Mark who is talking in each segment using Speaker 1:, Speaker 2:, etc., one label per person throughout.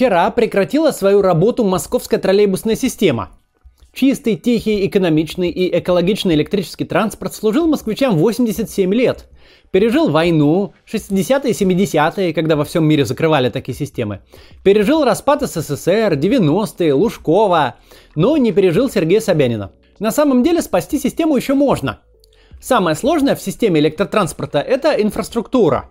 Speaker 1: Вчера прекратила свою работу московская троллейбусная система. Чистый, тихий, экономичный и экологичный электрический транспорт служил москвичам 87 лет. Пережил войну, 60-е и 70-е, когда во всем мире закрывали такие системы. Пережил распад СССР, 90-е, Лужкова, но не пережил Сергея Собянина. На самом деле спасти систему еще можно. Самое сложное в системе электротранспорта – это инфраструктура.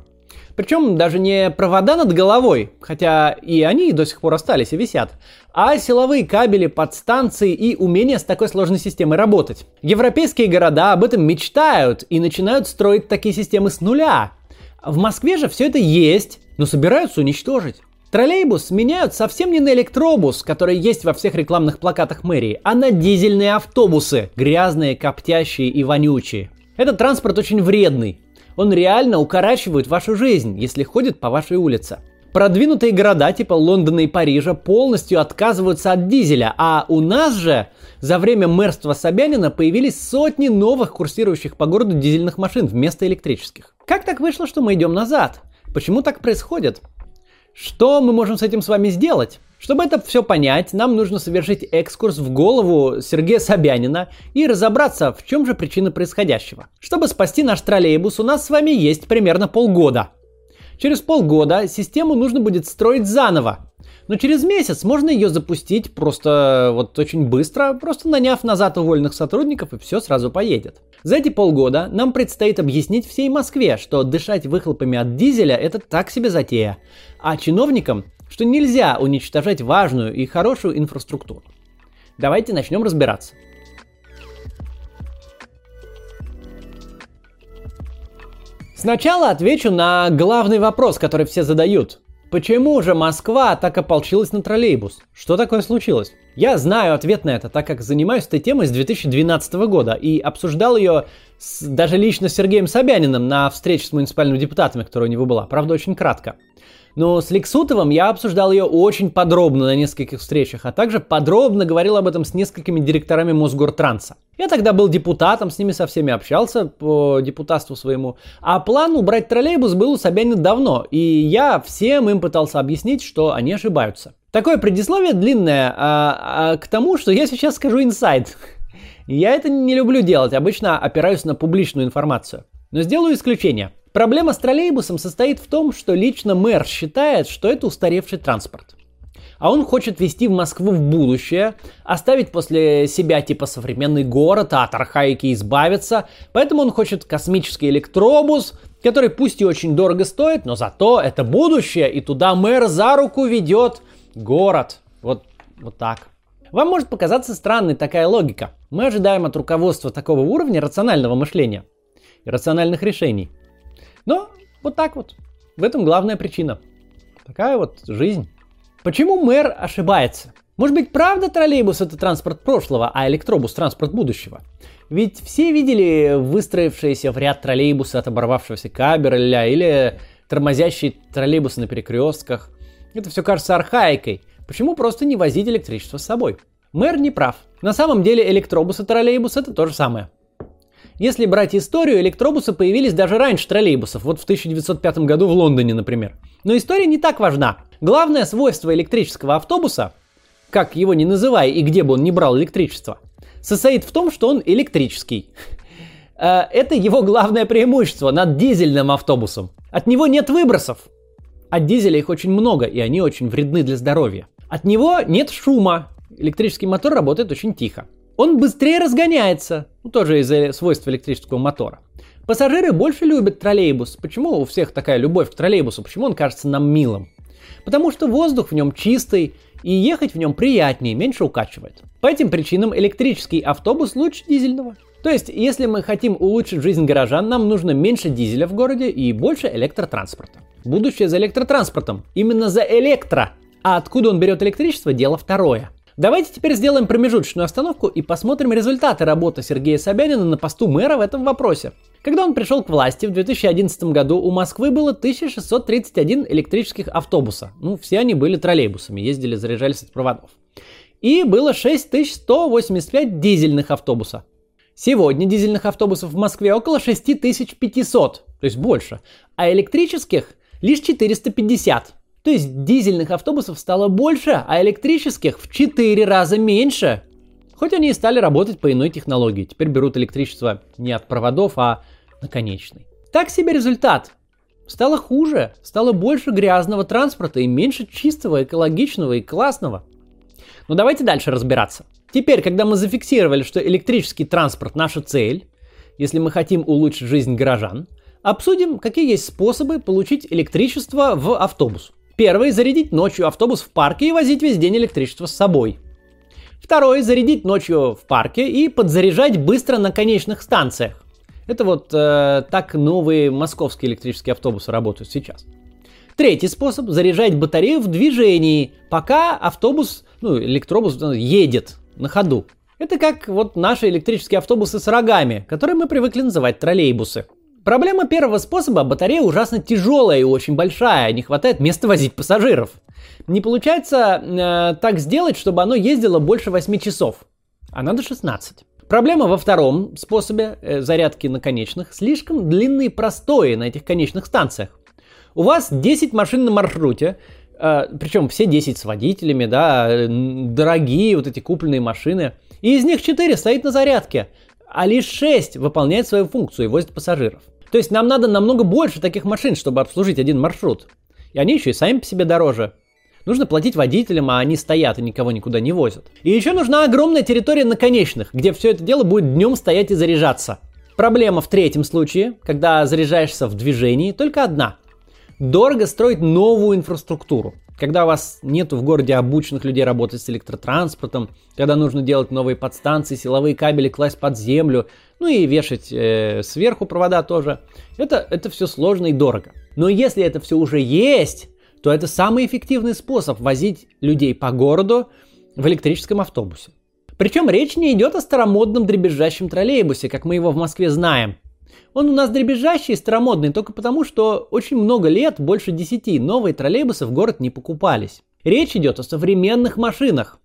Speaker 1: Причем даже не провода над головой, хотя и они до сих пор остались и висят, а силовые кабели, подстанции и умение с такой сложной системой работать. Европейские города об этом мечтают и начинают строить такие системы с нуля. В Москве же все это есть, но собираются уничтожить. Троллейбус меняют совсем не на электробус, который есть во всех рекламных плакатах мэрии, а на дизельные автобусы, грязные, коптящие и вонючие. Этот транспорт очень вредный. Он реально укорачивает вашу жизнь, если ходит по вашей улице. Продвинутые города типа Лондона и Парижа полностью отказываются от дизеля, а у нас же за время мэрства Собянина появились сотни новых курсирующих по городу дизельных машин вместо электрических. Как так вышло, что мы идем назад? Почему так происходит? Что мы можем с этим с вами сделать? Чтобы это все понять, нам нужно совершить экскурс в голову Сергея Собянина и разобраться, в чем же причина происходящего. Чтобы спасти наш троллейбус, у нас с вами есть примерно полгода. Через полгода систему нужно будет строить заново, но через месяц можно ее запустить просто вот очень быстро, просто наняв назад уволенных сотрудников, и все сразу поедет. За эти полгода нам предстоит объяснить всей Москве, что дышать выхлопами от дизеля это так себе затея, а чиновникам, что нельзя уничтожать важную и хорошую инфраструктуру. Давайте начнем разбираться. Сначала отвечу на главный вопрос, который все задают. Почему же Москва так ополчилась на троллейбус? Что такое случилось? Я знаю ответ на это, так как занимаюсь этой темой с 2012 года и обсуждал ее с, даже лично с Сергеем Собяниным на встрече с муниципальными депутатами, которая у него была. Правда, очень кратко. Но с Лексутовым я обсуждал ее очень подробно на нескольких встречах, а также подробно говорил об этом с несколькими директорами Мосгортранса. Я тогда был депутатом, с ними со всеми общался по депутатству своему. А план убрать троллейбус был у Собянина давно, и я всем им пытался объяснить, что они ошибаются. Такое предисловие длинное а, а, к тому, что я сейчас скажу инсайд. Я это не люблю делать, обычно опираюсь на публичную информацию. Но сделаю исключение. Проблема с троллейбусом состоит в том, что лично мэр считает, что это устаревший транспорт. А он хочет вести в Москву в будущее, оставить после себя типа современный город, а от архаики избавиться. Поэтому он хочет космический электробус, который пусть и очень дорого стоит, но зато это будущее, и туда мэр за руку ведет город. Вот, вот так. Вам может показаться странной такая логика. Мы ожидаем от руководства такого уровня рационального мышления и рациональных решений. Но вот так вот. В этом главная причина. Такая вот жизнь. Почему мэр ошибается? Может быть, правда троллейбус это транспорт прошлого, а электробус транспорт будущего? Ведь все видели выстроившиеся в ряд троллейбусы от оборвавшегося кабеля или тормозящие троллейбусы на перекрестках. Это все кажется архаикой. Почему просто не возить электричество с собой? Мэр не прав. На самом деле электробус и троллейбус это то же самое. Если брать историю, электробусы появились даже раньше троллейбусов, вот в 1905 году в Лондоне, например. Но история не так важна. Главное свойство электрического автобуса, как его не называй и где бы он ни брал электричество, состоит в том, что он электрический. Э, это его главное преимущество над дизельным автобусом. От него нет выбросов. От дизеля их очень много, и они очень вредны для здоровья. От него нет шума. Электрический мотор работает очень тихо. Он быстрее разгоняется, тоже из-за свойств электрического мотора. Пассажиры больше любят троллейбус. Почему у всех такая любовь к троллейбусу? Почему он кажется нам милым? Потому что воздух в нем чистый, и ехать в нем приятнее, меньше укачивает. По этим причинам электрический автобус лучше дизельного. То есть, если мы хотим улучшить жизнь горожан, нам нужно меньше дизеля в городе и больше электротранспорта. Будущее за электротранспортом. Именно за электро. А откуда он берет электричество, дело второе. Давайте теперь сделаем промежуточную остановку и посмотрим результаты работы Сергея Собянина на посту мэра в этом вопросе. Когда он пришел к власти в 2011 году, у Москвы было 1631 электрических автобуса. Ну, все они были троллейбусами, ездили, заряжались от проводов. И было 6185 дизельных автобуса. Сегодня дизельных автобусов в Москве около 6500, то есть больше, а электрических лишь 450. То есть дизельных автобусов стало больше, а электрических в 4 раза меньше. Хоть они и стали работать по иной технологии. Теперь берут электричество не от проводов, а наконечный. Так себе результат. Стало хуже, стало больше грязного транспорта и меньше чистого, экологичного и классного. Но давайте дальше разбираться. Теперь, когда мы зафиксировали, что электрический транспорт наша цель, если мы хотим улучшить жизнь горожан, обсудим, какие есть способы получить электричество в автобус. Первый – зарядить ночью автобус в парке и возить весь день электричество с собой. Второй – зарядить ночью в парке и подзаряжать быстро на конечных станциях. Это вот э, так новые московские электрические автобусы работают сейчас. Третий способ – заряжать батарею в движении, пока автобус, ну, электробус едет на ходу. Это как вот наши электрические автобусы с рогами, которые мы привыкли называть троллейбусы. Проблема первого способа – батарея ужасно тяжелая и очень большая, не хватает места возить пассажиров. Не получается э, так сделать, чтобы оно ездило больше 8 часов, а надо 16. Проблема во втором способе э, зарядки на конечных. Слишком длинные простои на этих конечных станциях. У вас 10 машин на маршруте, э, причем все 10 с водителями, да, дорогие вот эти купленные машины. И из них 4 стоит на зарядке, а лишь 6 выполняет свою функцию и возит пассажиров. То есть нам надо намного больше таких машин, чтобы обслужить один маршрут. И они еще и сами по себе дороже. Нужно платить водителям, а они стоят и никого никуда не возят. И еще нужна огромная территория наконечных, где все это дело будет днем стоять и заряжаться. Проблема в третьем случае, когда заряжаешься в движении, только одна. Дорого строить новую инфраструктуру. Когда у вас нету в городе обученных людей работать с электротранспортом, когда нужно делать новые подстанции, силовые кабели класть под землю, ну и вешать э, сверху провода тоже, это, это все сложно и дорого. Но если это все уже есть, то это самый эффективный способ возить людей по городу в электрическом автобусе. Причем речь не идет о старомодном дребезжащем троллейбусе, как мы его в Москве знаем. Он у нас дребезжащий и старомодный только потому, что очень много лет, больше десяти, новые троллейбусы в город не покупались. Речь идет о современных машинах.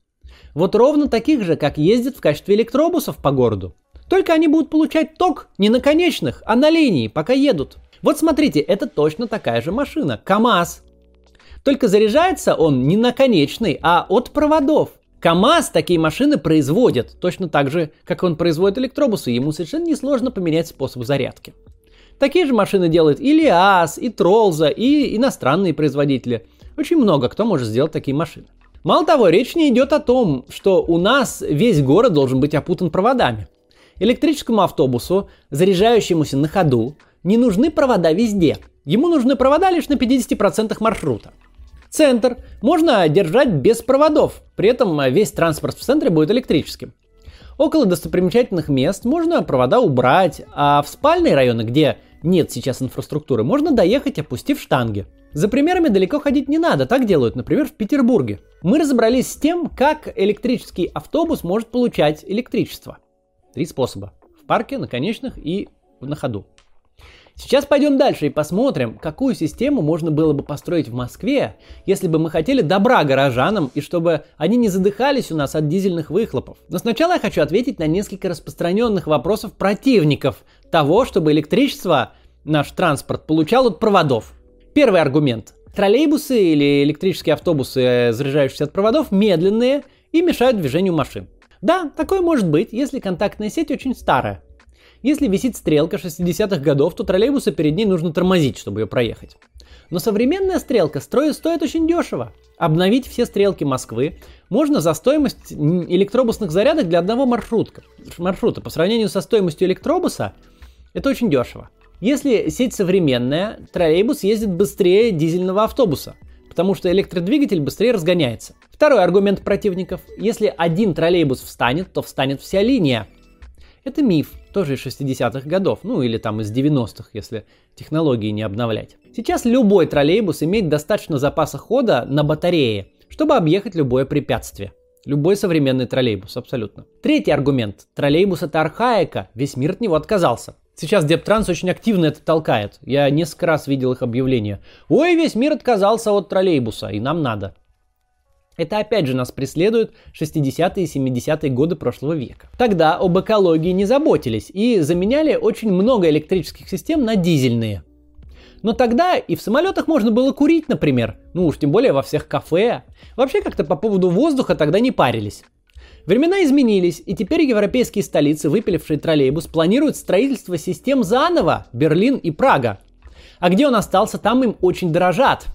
Speaker 1: Вот ровно таких же, как ездят в качестве электробусов по городу. Только они будут получать ток не на конечных, а на линии, пока едут. Вот смотрите, это точно такая же машина. КАМАЗ. Только заряжается он не на конечный, а от проводов. КАМАЗ такие машины производит, точно так же, как он производит электробусы, ему совершенно несложно поменять способ зарядки. Такие же машины делают и ЛиАЗ, и Тролза, и иностранные производители. Очень много кто может сделать такие машины. Мало того, речь не идет о том, что у нас весь город должен быть опутан проводами. Электрическому автобусу, заряжающемуся на ходу, не нужны провода везде. Ему нужны провода лишь на 50% маршрута. Центр можно держать без проводов, при этом весь транспорт в центре будет электрическим. Около достопримечательных мест можно провода убрать, а в спальные районы, где нет сейчас инфраструктуры, можно доехать, опустив штанги. За примерами далеко ходить не надо, так делают, например, в Петербурге. Мы разобрались с тем, как электрический автобус может получать электричество. Три способа. В парке, на конечных и на ходу. Сейчас пойдем дальше и посмотрим, какую систему можно было бы построить в Москве, если бы мы хотели добра горожанам и чтобы они не задыхались у нас от дизельных выхлопов. Но сначала я хочу ответить на несколько распространенных вопросов противников того, чтобы электричество наш транспорт получал от проводов. Первый аргумент. Троллейбусы или электрические автобусы, заряжающиеся от проводов, медленные и мешают движению машин. Да, такое может быть, если контактная сеть очень старая. Если висит стрелка 60-х годов, то троллейбуса перед ней нужно тормозить, чтобы ее проехать. Но современная стрелка строит стоит очень дешево. Обновить все стрелки Москвы можно за стоимость электробусных зарядок для одного маршрутка. маршрута. По сравнению со стоимостью электробуса, это очень дешево. Если сеть современная, троллейбус ездит быстрее дизельного автобуса, потому что электродвигатель быстрее разгоняется. Второй аргумент противников. Если один троллейбус встанет, то встанет вся линия. Это миф, тоже из 60-х годов, ну или там из 90-х, если технологии не обновлять. Сейчас любой троллейбус имеет достаточно запаса хода на батарее, чтобы объехать любое препятствие. Любой современный троллейбус, абсолютно. Третий аргумент. Троллейбус это архаика, весь мир от него отказался. Сейчас Дептранс очень активно это толкает. Я несколько раз видел их объявления. Ой, весь мир отказался от троллейбуса, и нам надо. Это опять же нас преследует 60-е и 70-е годы прошлого века. Тогда об экологии не заботились и заменяли очень много электрических систем на дизельные. Но тогда и в самолетах можно было курить, например. Ну уж тем более во всех кафе. Вообще как-то по поводу воздуха тогда не парились. Времена изменились, и теперь европейские столицы, выпилившие троллейбус, планируют строительство систем заново, Берлин и Прага. А где он остался, там им очень дорожат.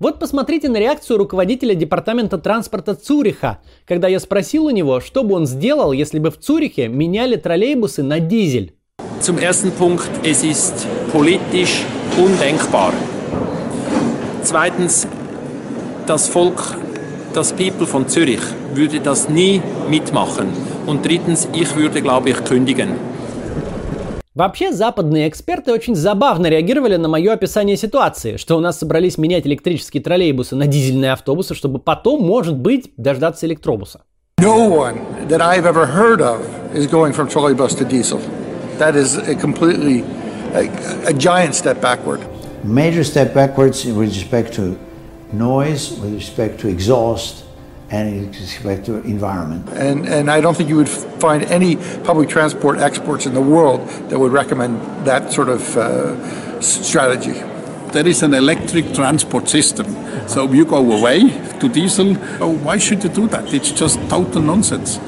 Speaker 1: Вот посмотрите на реакцию руководителя департамента транспорта Цюриха, когда я спросил у него, что бы он сделал, если бы в Цюрихе меняли троллейбусы на дизель.
Speaker 2: Zum ersten Punkt, es ist politisch undenkbar. Zweitens, das Volk, das People von Zürich würde das nie mitmachen. Und drittens, ich würde, glaube ich, kündigen.
Speaker 1: Вообще, западные эксперты очень забавно реагировали на мое описание ситуации, что у нас собрались менять электрические троллейбусы на дизельные автобусы, чтобы потом, может быть, дождаться электробуса.
Speaker 3: No one that I've ever heard of is going from trolleybus to diesel. That is a completely a, a giant step backward.
Speaker 4: Major step backwards with respect to noise, with respect to exhaust, and with respect to environment.
Speaker 3: And, and I don't think you would find any public transport experts in the world that would recommend that sort of uh, strategy.
Speaker 5: There is an electric transport system. So you go away to diesel. Oh, why should you do that? It's just total nonsense.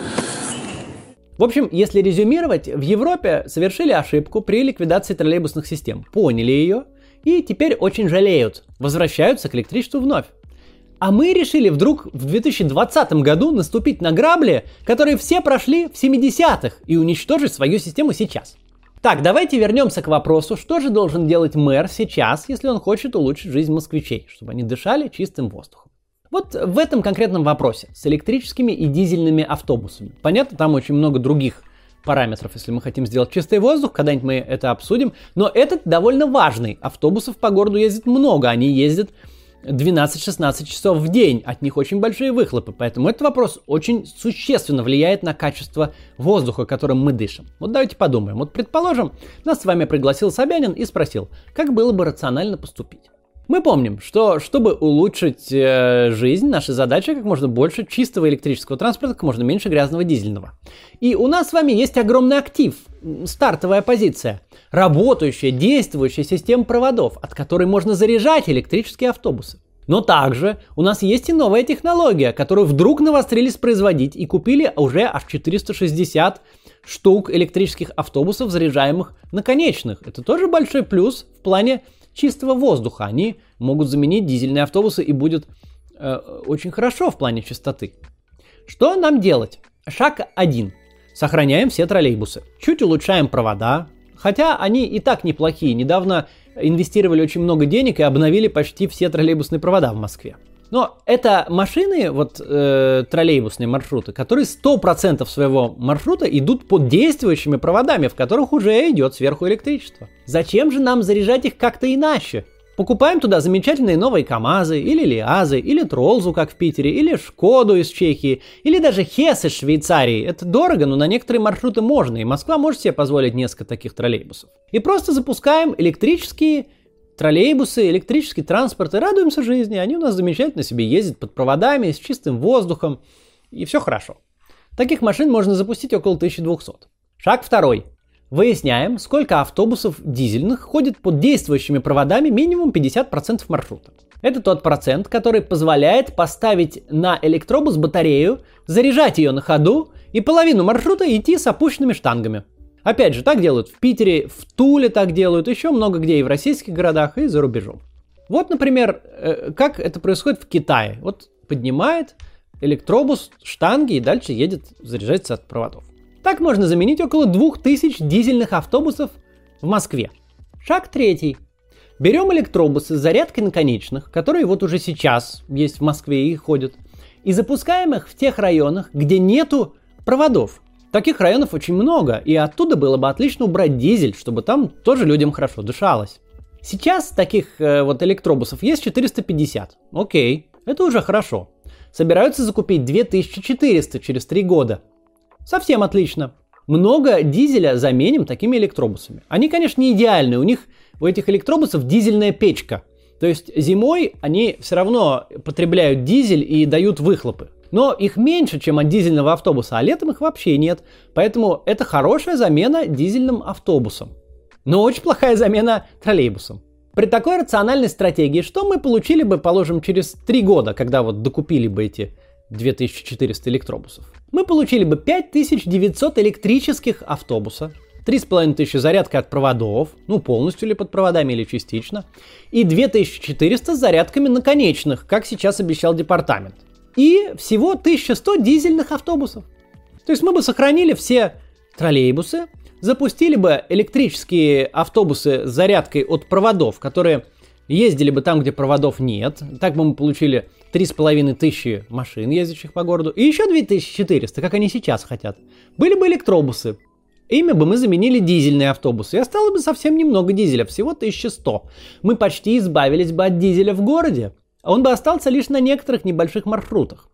Speaker 1: В общем, если резюмировать, в Европе совершили ошибку при ликвидации троллейбусных систем, поняли ее и теперь очень жалеют, возвращаются к электричеству вновь. А мы решили вдруг в 2020 году наступить на грабли, которые все прошли в 70-х, и уничтожить свою систему сейчас. Так, давайте вернемся к вопросу, что же должен делать мэр сейчас, если он хочет улучшить жизнь москвичей, чтобы они дышали чистым воздухом. Вот в этом конкретном вопросе с электрическими и дизельными автобусами. Понятно, там очень много других параметров, если мы хотим сделать чистый воздух, когда-нибудь мы это обсудим. Но этот довольно важный. Автобусов по городу ездит много, они ездят 12-16 часов в день, от них очень большие выхлопы, поэтому этот вопрос очень существенно влияет на качество воздуха, которым мы дышим. Вот давайте подумаем. Вот предположим, нас с вами пригласил Собянин и спросил, как было бы рационально поступить. Мы помним, что чтобы улучшить э, жизнь, наша задача как можно больше чистого электрического транспорта, как можно меньше грязного дизельного. И у нас с вами есть огромный актив, стартовая позиция, работающая, действующая система проводов, от которой можно заряжать электрические автобусы. Но также у нас есть и новая технология, которую вдруг навострились производить и купили уже аж 460 штук электрических автобусов, заряжаемых наконечных. Это тоже большой плюс в плане чистого воздуха. Они могут заменить дизельные автобусы и будет э, очень хорошо в плане чистоты. Что нам делать? Шаг один. Сохраняем все троллейбусы. Чуть улучшаем провода, хотя они и так неплохие. Недавно инвестировали очень много денег и обновили почти все троллейбусные провода в Москве. Но это машины, вот э, троллейбусные маршруты, которые 100% своего маршрута идут под действующими проводами, в которых уже идет сверху электричество. Зачем же нам заряжать их как-то иначе? Покупаем туда замечательные новые КАМАЗы, или Лиазы, или Тролзу, как в Питере, или Шкоду из Чехии, или даже Хес из Швейцарии. Это дорого, но на некоторые маршруты можно, и Москва может себе позволить несколько таких троллейбусов. И просто запускаем электрические троллейбусы, электрический транспорт и радуемся жизни. Они у нас замечательно себе ездят под проводами, с чистым воздухом, и все хорошо. Таких машин можно запустить около 1200. Шаг второй. Выясняем, сколько автобусов дизельных ходит под действующими проводами минимум 50% маршрута. Это тот процент, который позволяет поставить на электробус батарею, заряжать ее на ходу и половину маршрута идти с опущенными штангами. Опять же, так делают в Питере, в Туле так делают, еще много где и в российских городах, и за рубежом. Вот, например, э, как это происходит в Китае. Вот поднимает электробус штанги и дальше едет заряжаться от проводов. Так можно заменить около 2000 дизельных автобусов в Москве. Шаг третий. Берем электробусы с зарядкой наконечных, которые вот уже сейчас есть в Москве и ходят, и запускаем их в тех районах, где нету проводов. Таких районов очень много, и оттуда было бы отлично убрать дизель, чтобы там тоже людям хорошо дышалось. Сейчас таких э, вот электробусов есть 450. Окей, это уже хорошо. Собираются закупить 2400 через 3 года. Совсем отлично. Много дизеля заменим такими электробусами. Они, конечно, не идеальны. У них, у этих электробусов дизельная печка. То есть зимой они все равно потребляют дизель и дают выхлопы. Но их меньше, чем от дизельного автобуса, а летом их вообще нет. Поэтому это хорошая замена дизельным автобусом. Но очень плохая замена троллейбусом. При такой рациональной стратегии, что мы получили бы, положим, через 3 года, когда вот докупили бы эти 2400 электробусов? Мы получили бы 5900 электрических автобуса, 3500 зарядка от проводов, ну полностью ли под проводами или частично, и 2400 с зарядками наконечных, как сейчас обещал департамент. И всего 1100 дизельных автобусов. То есть мы бы сохранили все троллейбусы, запустили бы электрические автобусы с зарядкой от проводов, которые ездили бы там, где проводов нет. Так бы мы получили 3500 машин, ездящих по городу, и еще 2400, как они сейчас хотят. Были бы электробусы, Ими бы мы заменили дизельные автобусы, и осталось бы совсем немного дизеля, всего 1100. Мы почти избавились бы от дизеля в городе, он бы остался лишь на некоторых небольших маршрутах.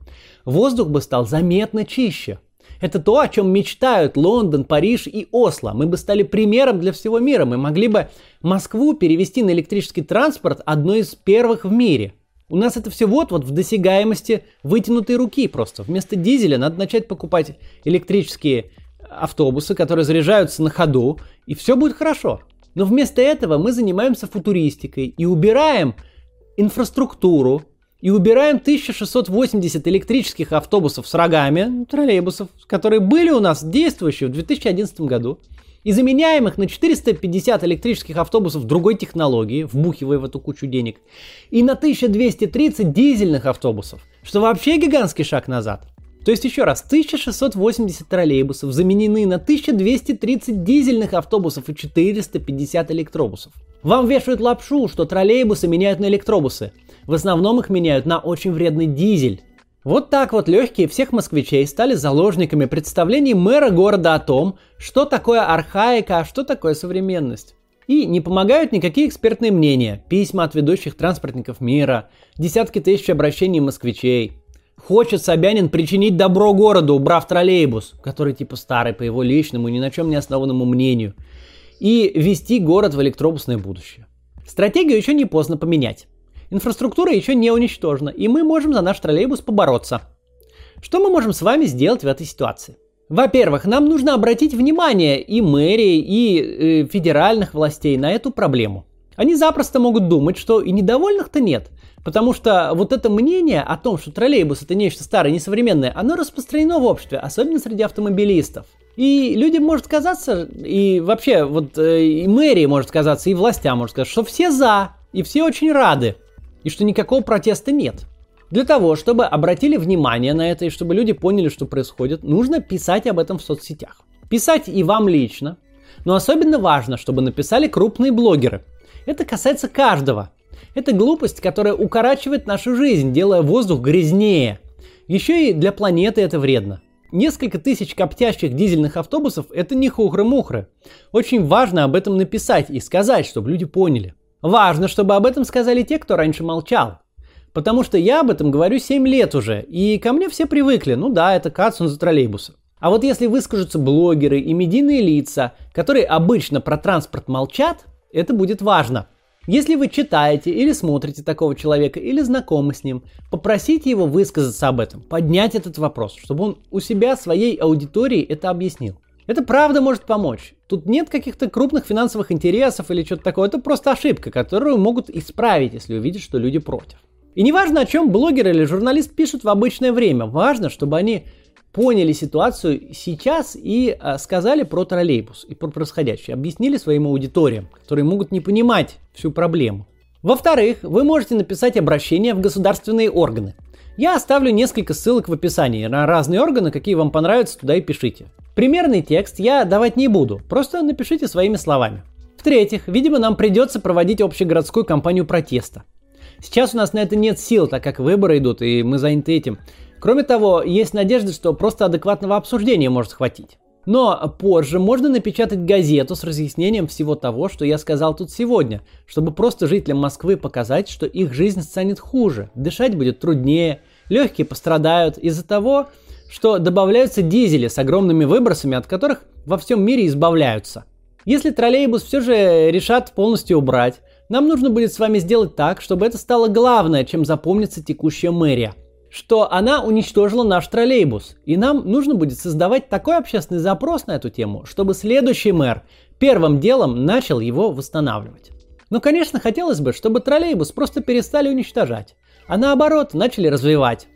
Speaker 1: Воздух бы стал заметно чище. Это то, о чем мечтают Лондон, Париж и Осло. Мы бы стали примером для всего мира. Мы могли бы Москву перевести на электрический транспорт одной из первых в мире. У нас это все вот-вот в досягаемости вытянутой руки просто. Вместо дизеля надо начать покупать электрические автобусы, которые заряжаются на ходу, и все будет хорошо. Но вместо этого мы занимаемся футуристикой и убираем инфраструктуру, и убираем 1680 электрических автобусов с рогами, троллейбусов, которые были у нас действующие в 2011 году, и заменяем их на 450 электрических автобусов другой технологии, вбухивая в эту кучу денег, и на 1230 дизельных автобусов, что вообще гигантский шаг назад. То есть еще раз, 1680 троллейбусов заменены на 1230 дизельных автобусов и 450 электробусов. Вам вешают лапшу, что троллейбусы меняют на электробусы. В основном их меняют на очень вредный дизель. Вот так вот легкие всех москвичей стали заложниками представлений мэра города о том, что такое архаика, а что такое современность. И не помогают никакие экспертные мнения, письма от ведущих транспортников мира, десятки тысяч обращений москвичей. Хочет Собянин причинить добро городу, убрав троллейбус, который типа старый по его личному, ни на чем не основанному мнению, и ввести город в электробусное будущее. Стратегию еще не поздно поменять. Инфраструктура еще не уничтожена, и мы можем за наш троллейбус побороться. Что мы можем с вами сделать в этой ситуации? Во-первых, нам нужно обратить внимание и мэрии, и э, федеральных властей на эту проблему. Они запросто могут думать, что и недовольных-то нет – Потому что вот это мнение о том, что троллейбус это нечто старое, несовременное, оно распространено в обществе, особенно среди автомобилистов. И людям может казаться, и вообще вот э, и мэрии может казаться, и властям может сказать, что все за, и все очень рады, и что никакого протеста нет. Для того, чтобы обратили внимание на это и чтобы люди поняли, что происходит, нужно писать об этом в соцсетях. Писать и вам лично. Но особенно важно, чтобы написали крупные блогеры. Это касается каждого, это глупость, которая укорачивает нашу жизнь, делая воздух грязнее. Еще и для планеты это вредно. Несколько тысяч коптящих дизельных автобусов – это не хухры-мухры. Очень важно об этом написать и сказать, чтобы люди поняли. Важно, чтобы об этом сказали те, кто раньше молчал. Потому что я об этом говорю 7 лет уже, и ко мне все привыкли. Ну да, это Катсун за троллейбусы. А вот если выскажутся блогеры и медийные лица, которые обычно про транспорт молчат, это будет важно. Если вы читаете или смотрите такого человека или знакомы с ним, попросите его высказаться об этом, поднять этот вопрос, чтобы он у себя своей аудитории это объяснил. Это правда может помочь. Тут нет каких-то крупных финансовых интересов или что-то такое. Это просто ошибка, которую могут исправить, если увидят, что люди против. И не важно, о чем блогер или журналист пишут в обычное время. Важно, чтобы они поняли ситуацию сейчас и а, сказали про троллейбус и про происходящее, объяснили своим аудиториям, которые могут не понимать всю проблему. Во-вторых, вы можете написать обращение в государственные органы. Я оставлю несколько ссылок в описании на разные органы, какие вам понравятся, туда и пишите. Примерный текст я давать не буду, просто напишите своими словами. В-третьих, видимо, нам придется проводить общегородскую кампанию протеста. Сейчас у нас на это нет сил, так как выборы идут, и мы заняты этим. Кроме того, есть надежда, что просто адекватного обсуждения может хватить. Но позже можно напечатать газету с разъяснением всего того, что я сказал тут сегодня, чтобы просто жителям Москвы показать, что их жизнь станет хуже, дышать будет труднее, легкие пострадают из-за того, что добавляются дизели с огромными выбросами, от которых во всем мире избавляются. Если троллейбус все же решат полностью убрать, нам нужно будет с вами сделать так, чтобы это стало главное, чем запомнится текущая мэрия – что она уничтожила наш троллейбус. И нам нужно будет создавать такой общественный запрос на эту тему, чтобы следующий мэр первым делом начал его восстанавливать. Но, конечно, хотелось бы, чтобы троллейбус просто перестали уничтожать, а наоборот начали развивать.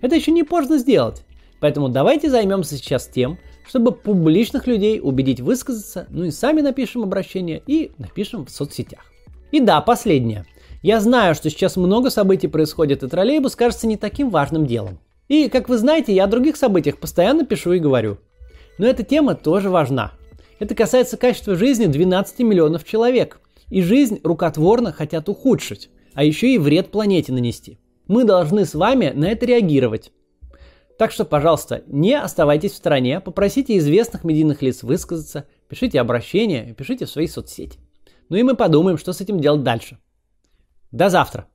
Speaker 1: Это еще не поздно сделать, поэтому давайте займемся сейчас тем, чтобы публичных людей убедить высказаться, ну и сами напишем обращение и напишем в соцсетях. И да, последнее. Я знаю, что сейчас много событий происходит, и троллейбус кажется не таким важным делом. И, как вы знаете, я о других событиях постоянно пишу и говорю. Но эта тема тоже важна. Это касается качества жизни 12 миллионов человек. И жизнь рукотворно хотят ухудшить, а еще и вред планете нанести. Мы должны с вами на это реагировать. Так что, пожалуйста, не оставайтесь в стороне, попросите известных медийных лиц высказаться, пишите обращения, пишите в свои соцсети. Ну и мы подумаем, что с этим делать дальше. До завтра!